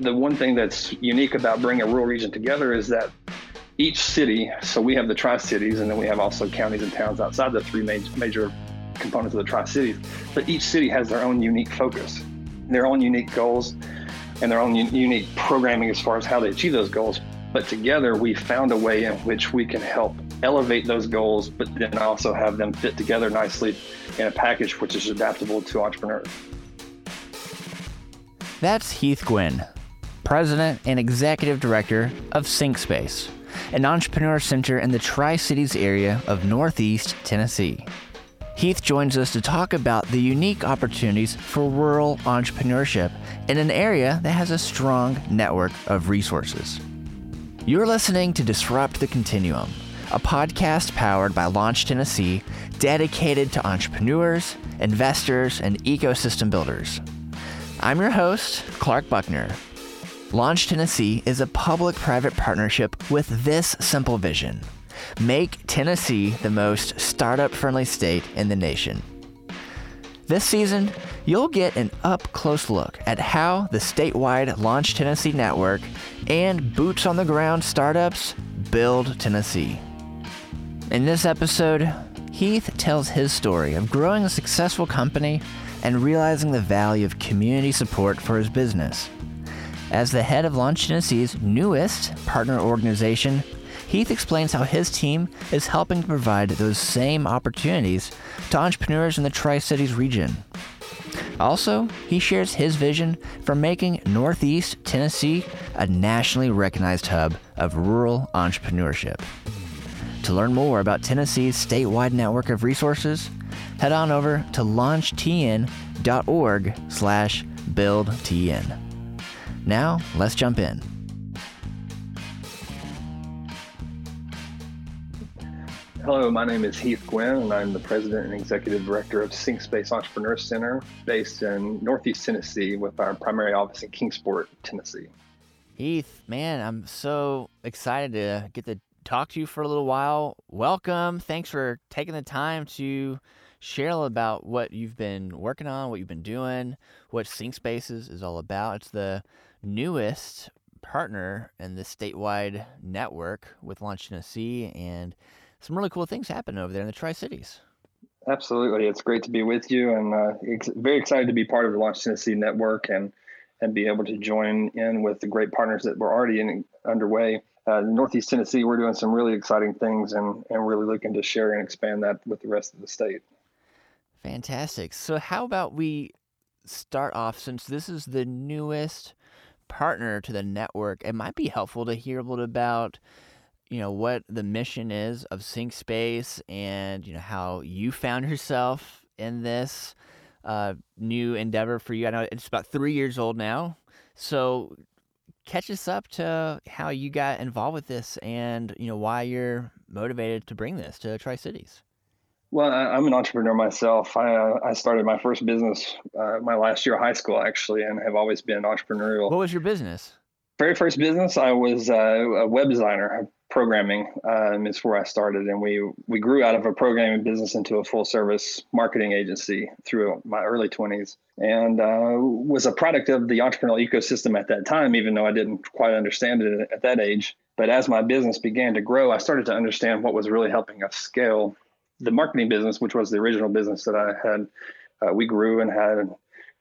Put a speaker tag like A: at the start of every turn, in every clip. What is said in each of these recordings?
A: The one thing that's unique about bringing a rural region together is that each city, so we have the Tri Cities, and then we have also counties and towns outside the three major, major components of the Tri Cities, but each city has their own unique focus, their own unique goals, and their own un- unique programming as far as how they achieve those goals. But together, we found a way in which we can help elevate those goals, but then also have them fit together nicely in a package which is adaptable to entrepreneurs.
B: That's Heath Gwynn, President and Executive Director of SyncSpace, an entrepreneur center in the Tri Cities area of Northeast Tennessee. Heath joins us to talk about the unique opportunities for rural entrepreneurship in an area that has a strong network of resources. You're listening to Disrupt the Continuum, a podcast powered by Launch Tennessee dedicated to entrepreneurs, investors, and ecosystem builders. I'm your host, Clark Buckner. Launch Tennessee is a public private partnership with this simple vision make Tennessee the most startup friendly state in the nation. This season, you'll get an up close look at how the statewide Launch Tennessee network and boots on the ground startups build Tennessee. In this episode, Heath tells his story of growing a successful company and realizing the value of community support for his business. As the head of Launch Tennessee's newest partner organization, Heath explains how his team is helping to provide those same opportunities to entrepreneurs in the Tri Cities region. Also, he shares his vision for making Northeast Tennessee a nationally recognized hub of rural entrepreneurship. To learn more about Tennessee's statewide network of resources, head on over to launchtn.org slash buildtn. Now, let's jump in.
A: Hello, my name is Heath Gwynn, and I'm the president and executive director of SyncSpace Entrepreneur Center based in Northeast Tennessee with our primary office in Kingsport, Tennessee.
B: Heath, man, I'm so excited to get to talk to you for a little while. Welcome. Thanks for taking the time to share a little about what you've been working on, what you've been doing, what SyncSpaces is all about. It's the newest partner in the statewide network with Launch Tennessee and some really cool things happen over there in the Tri Cities.
A: Absolutely, it's great to be with you, and uh, ex- very excited to be part of the Launch Tennessee network and and be able to join in with the great partners that were already in, underway. Uh, Northeast Tennessee, we're doing some really exciting things, and and really looking to share and expand that with the rest of the state.
B: Fantastic. So, how about we start off since this is the newest partner to the network? It might be helpful to hear a little about you know what the mission is of Sync Space and you know how you found yourself in this uh, new endeavor for you. I know it's about three years old now, so catch us up to how you got involved with this and you know why you're motivated to bring this to Tri Cities.
A: Well, I'm an entrepreneur myself. I, uh, I started my first business uh, my last year of high school, actually, and have always been entrepreneurial.
B: What was your business?
A: Very first business, I was uh, a web designer programming um, is where I started, and we we grew out of a programming business into a full service marketing agency through my early twenties, and uh, was a product of the entrepreneurial ecosystem at that time. Even though I didn't quite understand it at that age, but as my business began to grow, I started to understand what was really helping us scale the marketing business, which was the original business that I had. Uh, we grew and had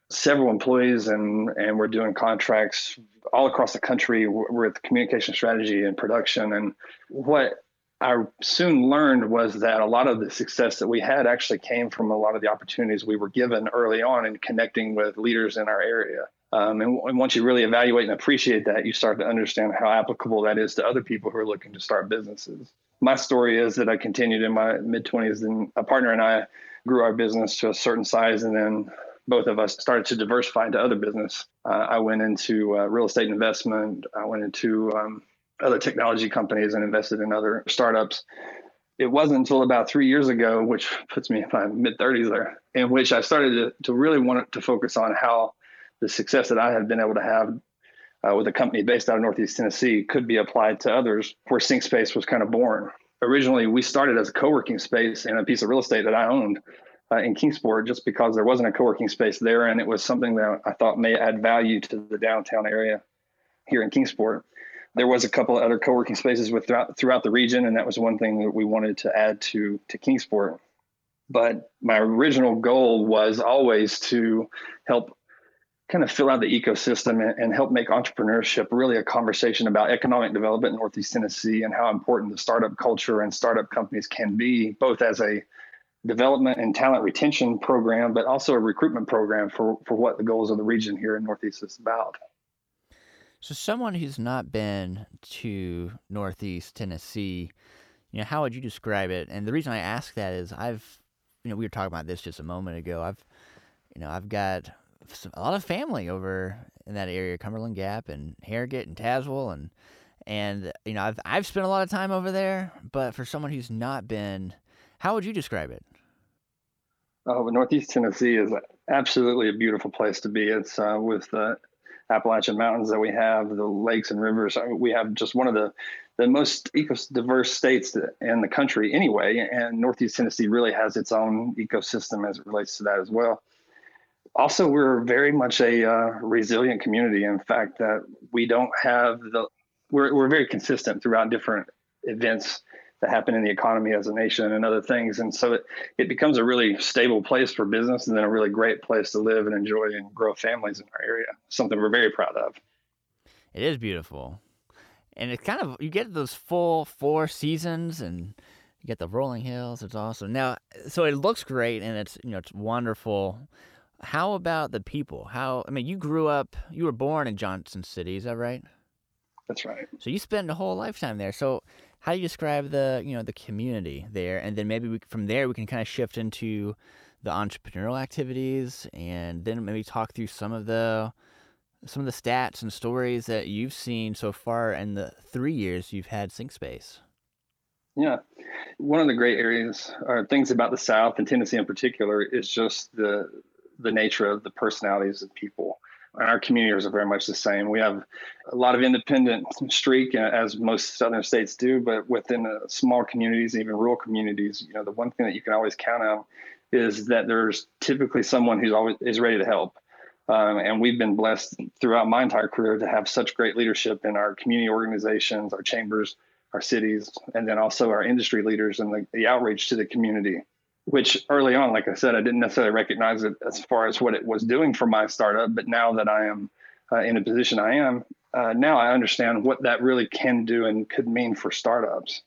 A: several employees and and we're doing contracts all across the country with communication strategy and production and what I soon learned was that a lot of the success that we had actually came from a lot of the opportunities we were given early on in connecting with leaders in our area. Um, and, and, once you really evaluate and appreciate that, you start to understand how applicable that is to other people who are looking to start businesses. My story is that I continued in my mid 20s, and a partner and I grew our business to a certain size, and then both of us started to diversify into other business. Uh, I went into uh, real estate investment. I went into um, other technology companies and invested in other startups. It wasn't until about three years ago, which puts me in my mid 30s there, in which I started to, to really want to focus on how the success that I had been able to have uh, with a company based out of Northeast Tennessee could be applied to others, where SyncSpace was kind of born. Originally, we started as a co working space in a piece of real estate that I owned uh, in Kingsport just because there wasn't a co-working space there, and it was something that I thought may add value to the downtown area. here in Kingsport. There was a couple of other co-working spaces with throughout, throughout the region, and that was one thing that we wanted to add to to Kingsport. But my original goal was always to help kind of fill out the ecosystem and, and, help make entrepreneurship really a conversation about economic development in Northeast Tennessee and how important the startup culture and startup companies can be, both as a development and talent retention program, but also a recruitment program for, for what the goals of the region here in Northeast is about.
B: So, someone who's not been to Northeast Tennessee, you know, how would you describe it? And the reason I ask that is I've, you know, we were talking about this just a moment ago. I've, you know, I've got a lot of family over in that area, Cumberland Gap and Harrogate and Tazewell, and and you know, I've I've spent a lot of time over there. But for someone who's not been, how would you describe it?
A: Oh, Northeast Tennessee is absolutely a beautiful place to be. It's uh, with the Appalachian Mountains that we have, the lakes and rivers. We have just one of the the most diverse states in the country, anyway. And Northeast Tennessee really has its own ecosystem as it relates to that as well. Also, we're very much a uh, resilient community. In fact, that we don't have the we're we're very consistent throughout different events that happen in the economy as a nation and other things. And so it, it becomes a really stable place for business and then a really great place to live and enjoy and grow families in our area. Something we're very proud of.
B: It is beautiful. And it's kind of, you get those full four seasons and you get the rolling hills. It's awesome. Now, so it looks great and it's, you know, it's wonderful. How about the people? How, I mean, you grew up, you were born in Johnson City, is that right?
A: That's right.
B: So you spent a whole lifetime there. So how do you describe the you know the community there and then maybe we, from there we can kind of shift into the entrepreneurial activities and then maybe talk through some of the some of the stats and stories that you've seen so far in the three years you've had SyncSpace.
A: Yeah, one of the great areas or things about the South and Tennessee in particular is just the the nature of the personalities of people and our communities are very much the same. We have a lot of independent streak, uh, as most southern states do, but within uh, small communities, even rural communities, you know, the one thing that you can always count on is that there's typically someone who's always is ready to help. Um, and we've been blessed throughout my entire career to have such great leadership in our community organizations, our chambers, our cities, and then also our industry leaders and the, the outreach to the community which early on, like I said, I didn't necessarily recognize it as far as what it was doing for my startup. But now that I am uh, in a position I am, uh, now I understand what that really can do and could mean for startups.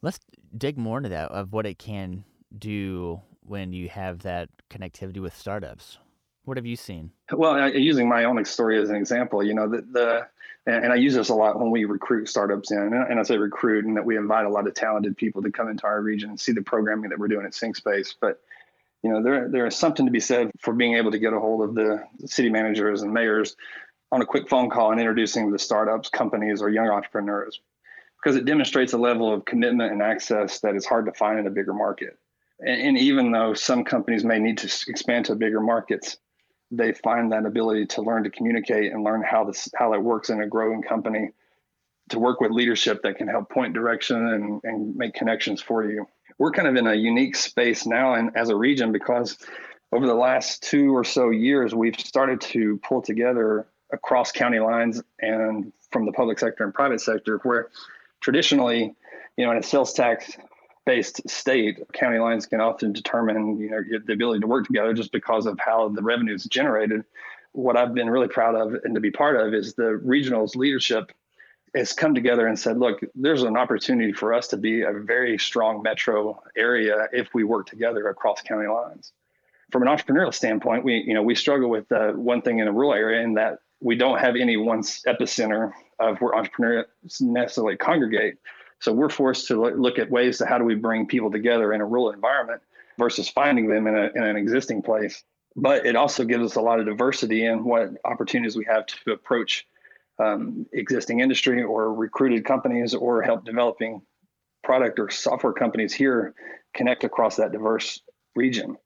B: Let's dig more into that of what it can do when you have that connectivity with startups. What have you seen?
A: Well, using my own story as an example, you know, the, the and, I use this a lot when we recruit startups in, and I say recruit, and that we invite a lot of talented people to come into our region and see the programming that we're doing at SyncSpace. But you know, there there is something to be said for being able to get a hold of the city managers and mayors on a quick phone call and introducing the startups, companies, or young entrepreneurs, because it demonstrates a level of commitment and access that is hard to find in a bigger market. And, and even though some companies may need to expand to bigger markets, they find that ability to learn to communicate and learn how this how it works in a growing company to work with leadership that can help point direction and, and make connections for you. We're kind of in a unique space now and as a region because over the last two or so years we've started to pull together across county lines and from the public sector and private sector where traditionally you know in a sales tax based state, county lines can often determine you know the ability to work together just because of how the revenue is generated. What I've been really proud of and to be part of is the regionals leadership has come together and said, look, there's an opportunity for us to be a very strong metro area if we work together across county lines. From an entrepreneurial standpoint, we you know we struggle with uh, one thing in a rural area in that we don't have any one epicenter of where entrepreneurs necessarily congregate. So we're forced to look at ways to how do we bring people together in a rural environment versus finding them in, a, in an existing place. But it also gives us a lot of diversity in what opportunities we have to approach um, existing industry or recruited companies or help developing product or software companies here connect across that diverse region.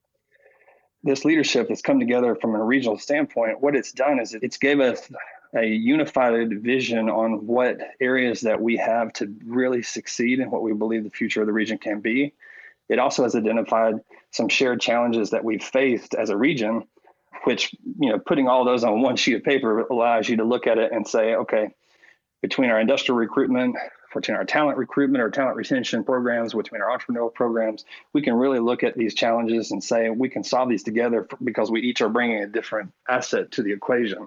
A: This leadership that's come together from a regional standpoint. What it's done is it's gave us a unified vision on what areas that we have to really succeed and what we believe the future of the region can be. It also has identified some shared challenges that we've faced as a region which you know putting all those on one sheet of paper allows you to look at it and say okay between our industrial recruitment between our talent recruitment or talent retention programs between our entrepreneurial programs we can really look at these challenges and say we can solve these together because we each are bringing a different asset to the equation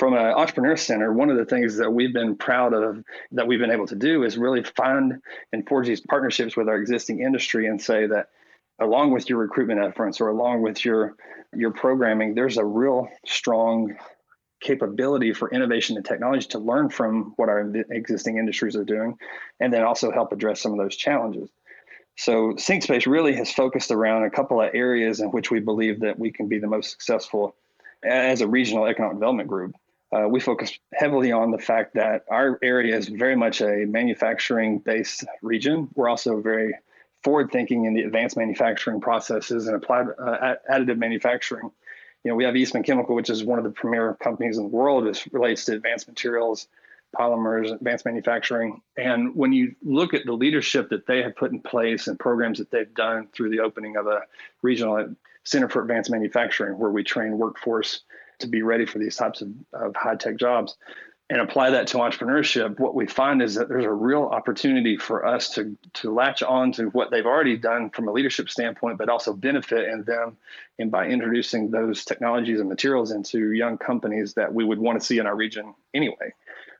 A: from an entrepreneur center one of the things that we've been proud of that we've been able to do is really find and forge these partnerships with our existing industry and say that along with your recruitment efforts or along with your your programming, there's a real strong capability for innovation and technology to learn from what our existing industries are doing and then also help address some of those challenges. So SyncSpace really has focused around a couple of areas in which we believe that we can be the most successful as a regional economic development group. Uh, we focus heavily on the fact that our area is very much a manufacturing based region. We're also very forward thinking in the advanced manufacturing processes and applied uh, additive manufacturing. You know, we have Eastman Chemical, which is one of the premier companies in the world as relates to advanced materials, polymers, advanced manufacturing. And when you look at the leadership that they have put in place and programs that they've done through the opening of a regional center for advanced manufacturing, where we train workforce to be ready for these types of, of high tech jobs, and apply that to entrepreneurship, what we find is that there's a real opportunity for us to to latch on to what they've already done from a leadership standpoint, but also benefit in them and by introducing those technologies and materials into young companies that we would want to see in our region anyway.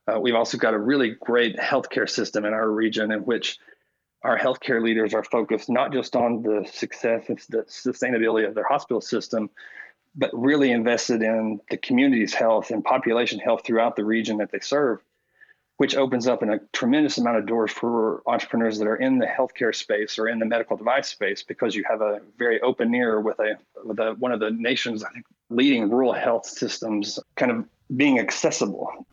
A: Uh, we've also got a really great healthcare system in our region in which our healthcare leaders are focused not just on the success and the sustainability of their hospital system, but really invested in the community's health and population health throughout the region that they serve, which opens up in a tremendous amount of doors for entrepreneurs that are in the healthcare space or in the medical device space because you have a very open ear with a with a, one of the nation's I think, leading rural health systems kind of being accessible.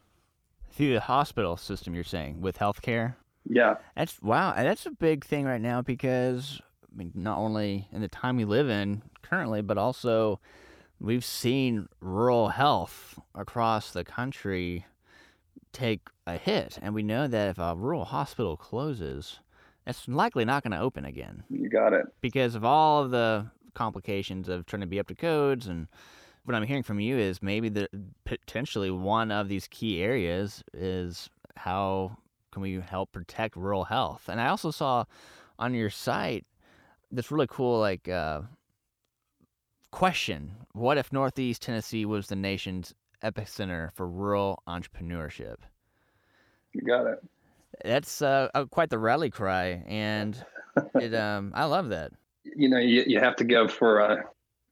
B: Through the hospital system you're saying with healthcare?
A: Yeah.
B: That's wow that's a big thing right now because I mean, not only in the time we live in currently but also we've seen rural health across the country take a hit. And we know that if a rural hospital closes, it's likely not going to open again.
A: You got it.
B: Because of all of the complications of trying to be up to codes. And what I'm hearing from you is maybe the potentially one of these key areas is how can we help protect rural health. And I also saw on your site this really cool like uh, Question What if Northeast Tennessee was the nation's epicenter for rural entrepreneurship?
A: You got it.
B: That's uh, uh quite the rally cry, and it um, I love that.
A: You know, you, you have to go for uh,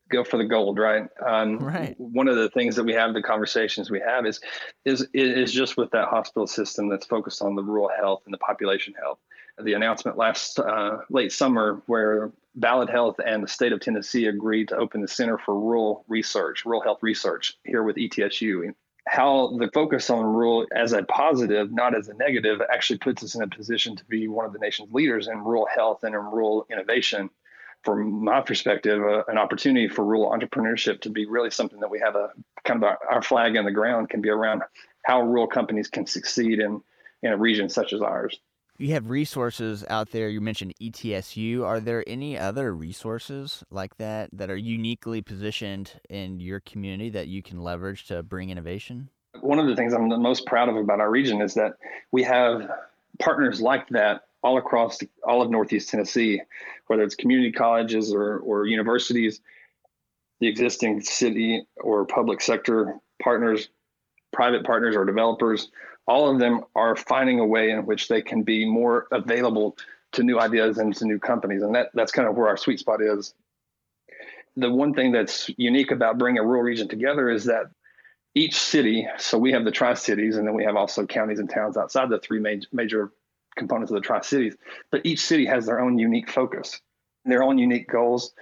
A: go for the gold, right?
B: Um, right.
A: One of the things that we have, the conversations we have, is is is just with that hospital system that's focused on the rural health and the population health. The announcement last uh, late summer, where Ballad Health and the state of Tennessee agreed to open the Center for Rural Research, Rural Health Research, here with ETSU. How the focus on rural as a positive, not as a negative, actually puts us in a position to be one of the nation's leaders in rural health and in rural innovation. From my perspective, uh, an opportunity for rural entrepreneurship to be really something that we have a kind of our, our flag in the ground can be around how rural companies can succeed in, in a region such as ours
B: you have resources out there. You mentioned ETSU. Are there any other resources like that that are uniquely positioned in your community that you can leverage to bring innovation?
A: One of the things I'm the most proud of about our region is that we have partners like that all across all of Northeast Tennessee, whether it's community colleges or, or universities, the existing city or public sector partners, private partners or developers all of them are finding a way in which they can be more available to new ideas and to new companies. And that, that's kind of where our sweet spot is. The one thing that's unique about bringing a rural region together is that each city, so we have the Tri Cities, and then we have also counties and towns outside the three major, major components of the Tri Cities, but each city has their own unique focus, their own unique goals,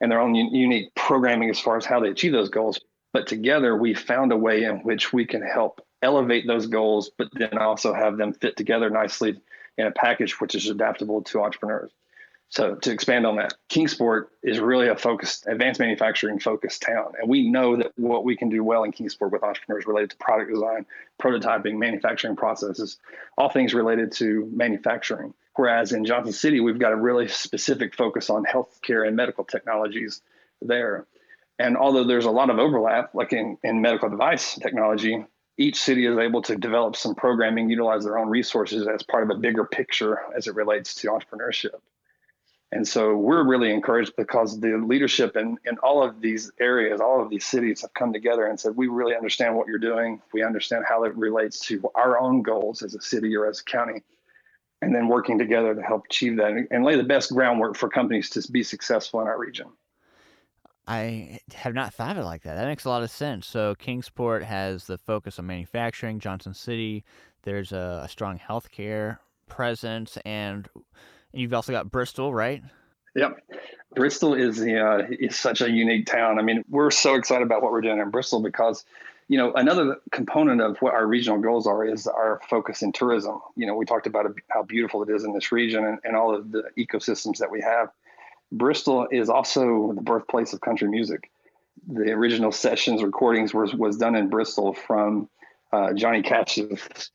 A: and their own un- unique programming as far as how they achieve those goals. But together, we found a way in which we can help elevate those goals, but then also have them fit together nicely in a package which is adaptable to entrepreneurs. So to expand on that, Kingsport is really a focused, advanced manufacturing focused town. And we know that what we can do well in Kingsport with entrepreneurs related to product design, prototyping, manufacturing processes, all things related to manufacturing. Whereas in Johnson City, we've got a really specific focus on healthcare and medical technologies there And although there's a lot of overlap, like in, in medical device technology, each city is able to develop some programming, utilize their own resources as part of a bigger picture as it relates to entrepreneurship. And so we're really encouraged because the leadership in, in all of these areas, all of these cities have come together and said, we really understand what you're doing. We understand how it relates to our own goals as a city or as a county. And then working together to help achieve that and, and lay the best groundwork for companies to be successful in our region.
B: I have not thought of it like that. That makes a lot of sense. So Kingsport has the focus on manufacturing. Johnson City, there's a, a strong healthcare presence, and you've also got Bristol, right?
A: Yep. Bristol is the uh, is such a unique town. I mean, we're so excited about what we're doing in Bristol because, you know, another component of what our regional goals are is our focus in tourism. You know, we talked about how beautiful it is in this region and, and all of the ecosystems that we have. Bristol is also the birthplace of country music. The original sessions recordings was was done in Bristol from uh, Johnny Cash's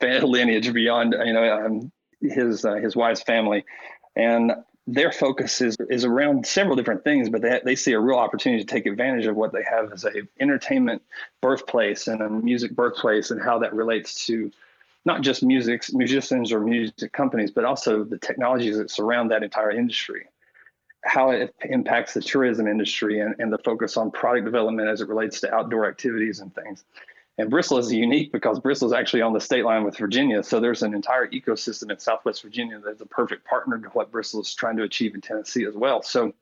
A: lineage beyond you know um, his uh, his wife's family, and their focus is is around several different things, but they they see a real opportunity to take advantage of what they have as a entertainment birthplace and a music birthplace, and how that relates to not just music musicians or music companies, but also the technologies that surround that entire industry how it impacts the tourism industry and, and the focus on product development as it relates to outdoor activities and things. And Bristol is unique because Bristol is actually on the state line with Virginia. So there's an entire ecosystem in Southwest Virginia that's a perfect partner to what Bristol is trying to achieve in Tennessee as well. So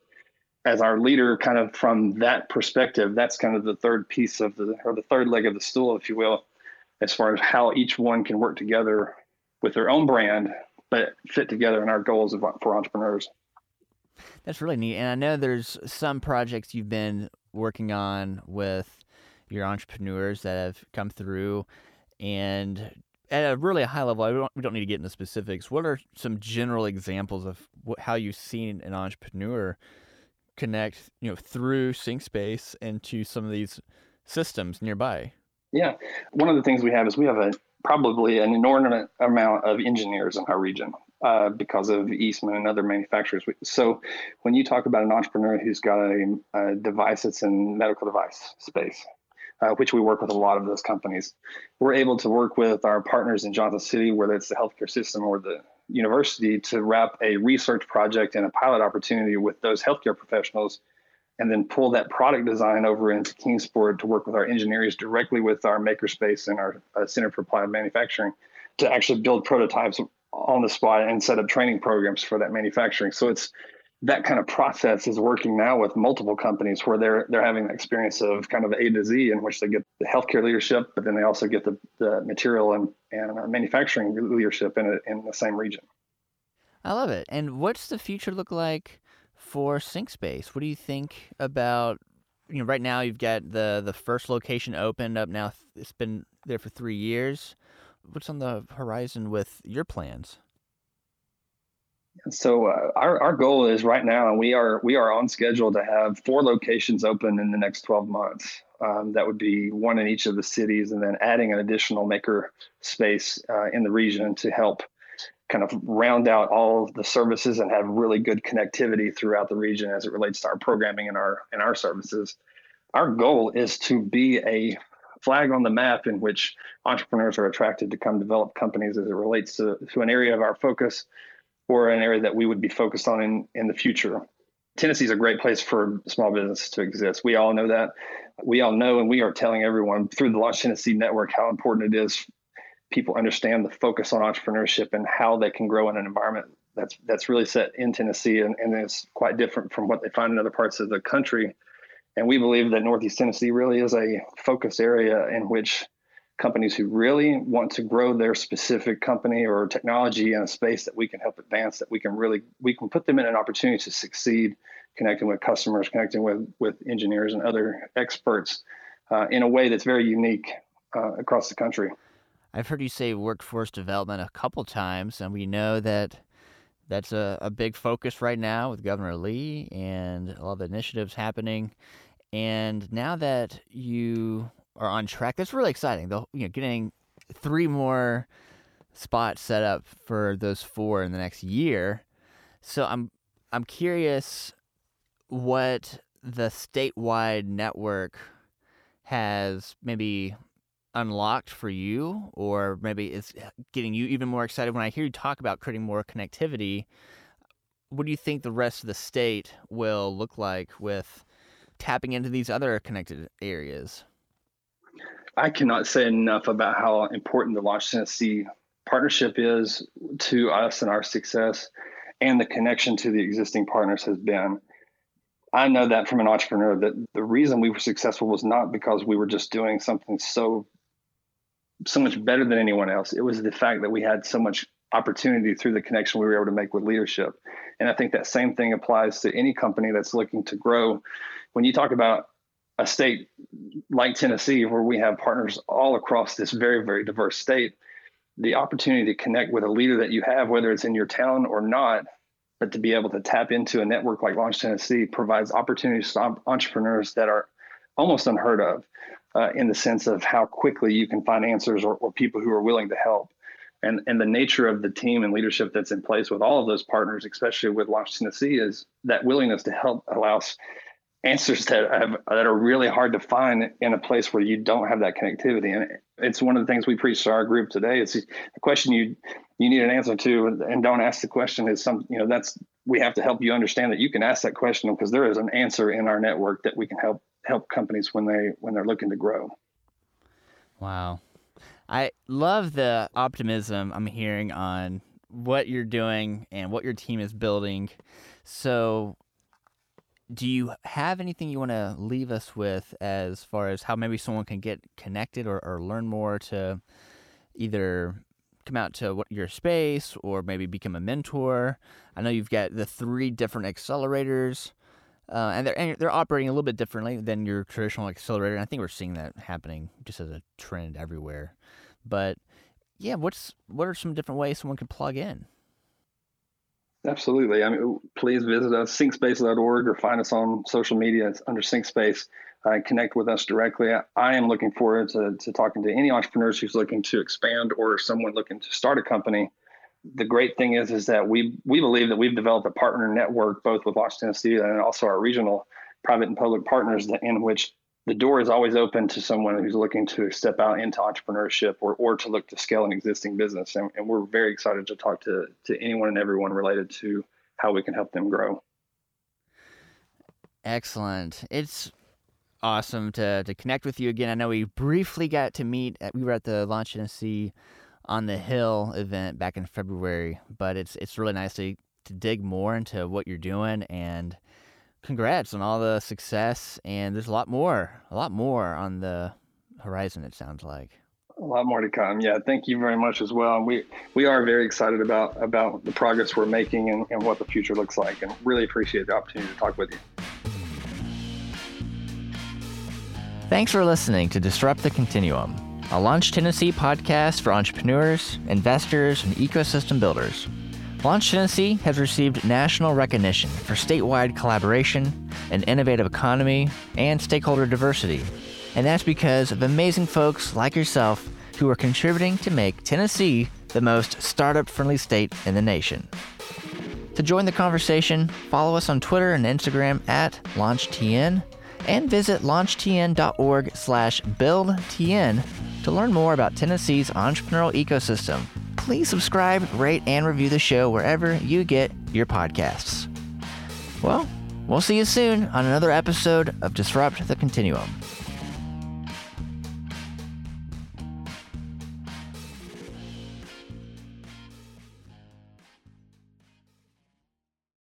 A: as our leader, kind of from that perspective, that's kind of the third piece of the, or the third leg of the stool, if you will, as far as how each one can work together with their own brand, but fit together in our goals for entrepreneurs.
B: That's really neat. And I know there's some projects you've been working on with your entrepreneurs that have come through. And at a really high level, don't, we don't need to get into specifics. What are some general examples of what, how you've seen an entrepreneur connect, you know, through SyncSpace into some of these systems nearby?
A: Yeah, one of the things we have is we have a probably an inordinate amount of engineers in our region uh, because of Eastman and other manufacturers. So when you talk about an entrepreneur who's got a, a device that's in medical device space, uh, which we work with a lot of those companies, we're able to work with our partners in Johnson City, whether it's the healthcare system or the university, to wrap a research project and a pilot opportunity with those healthcare professionals and then pull that product design over into Kingsport to work with our engineers directly with our makerspace and our uh, Center for Applied Manufacturing to actually build prototypes on the spot and set up training programs for that manufacturing. So it's that kind of process is working now with multiple companies where they're they're having the experience of kind of A to Z in which they get the healthcare leadership, but then they also get the, the material and, and manufacturing leadership in a, in the same region.
B: I love it. And what's the future look like for SyncSpace? What do you think about you know right now you've got the the first location opened up now it's been there for 3 years what's on the horizon with your plans?
A: So uh, our our goal is right now, we are we are on schedule to have four locations open in the next 12 months. Um, that would be one in each of the cities, and then adding an additional maker space uh, in the region to help kind of round out all of the services and have really good connectivity throughout the region as it relates to our programming and our and our services. Our goal is to be a flag on the map in which entrepreneurs are attracted to come develop companies as it relates to, to an area of our focus or an area that we would be focused on in, in the future. Tennessee is a great place for small business to exist. We all know that. We all know, and we are telling everyone through the Launch Tennessee Network how important it is people understand the focus on entrepreneurship and how they can grow in an environment that's that's really set in Tennessee and, and it's quite different from what they find in other parts of the country and we believe that Northeast Tennessee really is a focus area in which companies who really want to grow their specific company or technology in a space that we can help advance, that we can really we can put them in an opportunity to succeed, connecting with customers, connecting with with engineers and other experts uh, in a way that's very unique uh, across the country.
B: I've heard you say workforce development a couple times, and we know that that's a, a big focus right now with Governor Lee and all the initiatives happening. And now that you are on track, that's really exciting. The you know getting three more spots set up for those four in the next year. So I'm I'm curious what the statewide network has maybe unlocked for you, or maybe it's uh, getting you even more excited when I hear you talk about creating more connectivity? What do you think the rest of the state will look like with tapping into these other connected areas?
A: I cannot say enough about how important the Launch Tennessee partnership is to us and our success, and the connection to the existing partners has been. I know that from an entrepreneur that the reason we were successful was not because we were just doing something so so much better than anyone else. It was the fact that we had so much opportunity through the connection we were able to make with leadership. And I think that same thing applies to any company that's looking to grow. When you talk about a state like Tennessee, where we have partners all across this very, very diverse state, the opportunity to connect with a leader that you have, whether it's in your town or not, but to be able to tap into a network like Launch Tennessee provides opportunities to entrepreneurs that are almost unheard of uh, in the sense of how quickly you can find answers or, or people who are willing to help. And, and the nature of the team and leadership that's in place with all of those partners, especially with Launch Tennessee, is that willingness to help allows answers that have, that are really hard to find in a place where you don't have that connectivity. And it's one of the things we preach to our group today. It's a question you you need an answer to, and don't ask the question is some you know that's we have to help you understand that you can ask that question because there is an answer in our network that we can help help companies when they when they're looking to grow.
B: Wow. I love the optimism I'm hearing on what you're doing and what your team is building. So do you have anything you want to leave us with as far as how maybe someone can get connected or, or learn more to either come out to what your space or maybe become a mentor? I know you've got the three different accelerators. Uh, and they're and they're operating a little bit differently than your traditional accelerator. And I think we're seeing that happening just as a trend everywhere. But yeah, what's what are some different ways someone can plug in?
A: Absolutely. I mean, please visit us, syncspace.org, or find us on social media it's under syncspace. Uh, connect with us directly. I, I am looking forward to, to talking to any entrepreneurs who's looking to expand or someone looking to start a company. The great thing is, is that we we believe that we've developed a partner network both with Launch Tennessee and also our regional private and public partners that, in which the door is always open to someone who's looking to step out into entrepreneurship or, or to look to scale an existing business. And, and we're very excited to talk to, to anyone and everyone related to how we can help them grow.
B: Excellent. It's awesome to, to connect with you again. I know we briefly got to meet, at, we were at the Launch Tennessee on the Hill event back in February, but it's, it's really nice to, to dig more into what you're doing and congrats on all the success. And there's a lot more, a lot more on the horizon. It sounds like
A: a lot more to come. Yeah, thank you very much as well. We we are very excited about about the progress we're making and, and what the future looks like, and really appreciate the opportunity to talk with you.
B: Thanks for listening to Disrupt the Continuum, a Launch Tennessee podcast for entrepreneurs, investors, and ecosystem builders. Launch Tennessee has received national recognition for statewide collaboration, an innovative economy, and stakeholder diversity. And that's because of amazing folks like yourself who are contributing to make Tennessee the most startup friendly state in the nation. To join the conversation, follow us on Twitter and Instagram at LaunchTN and visit launchtn.org slash buildtn to learn more about Tennessee's entrepreneurial ecosystem please subscribe, rate, and review the show wherever you get your podcasts. Well, we'll see you soon on another episode of Disrupt the Continuum.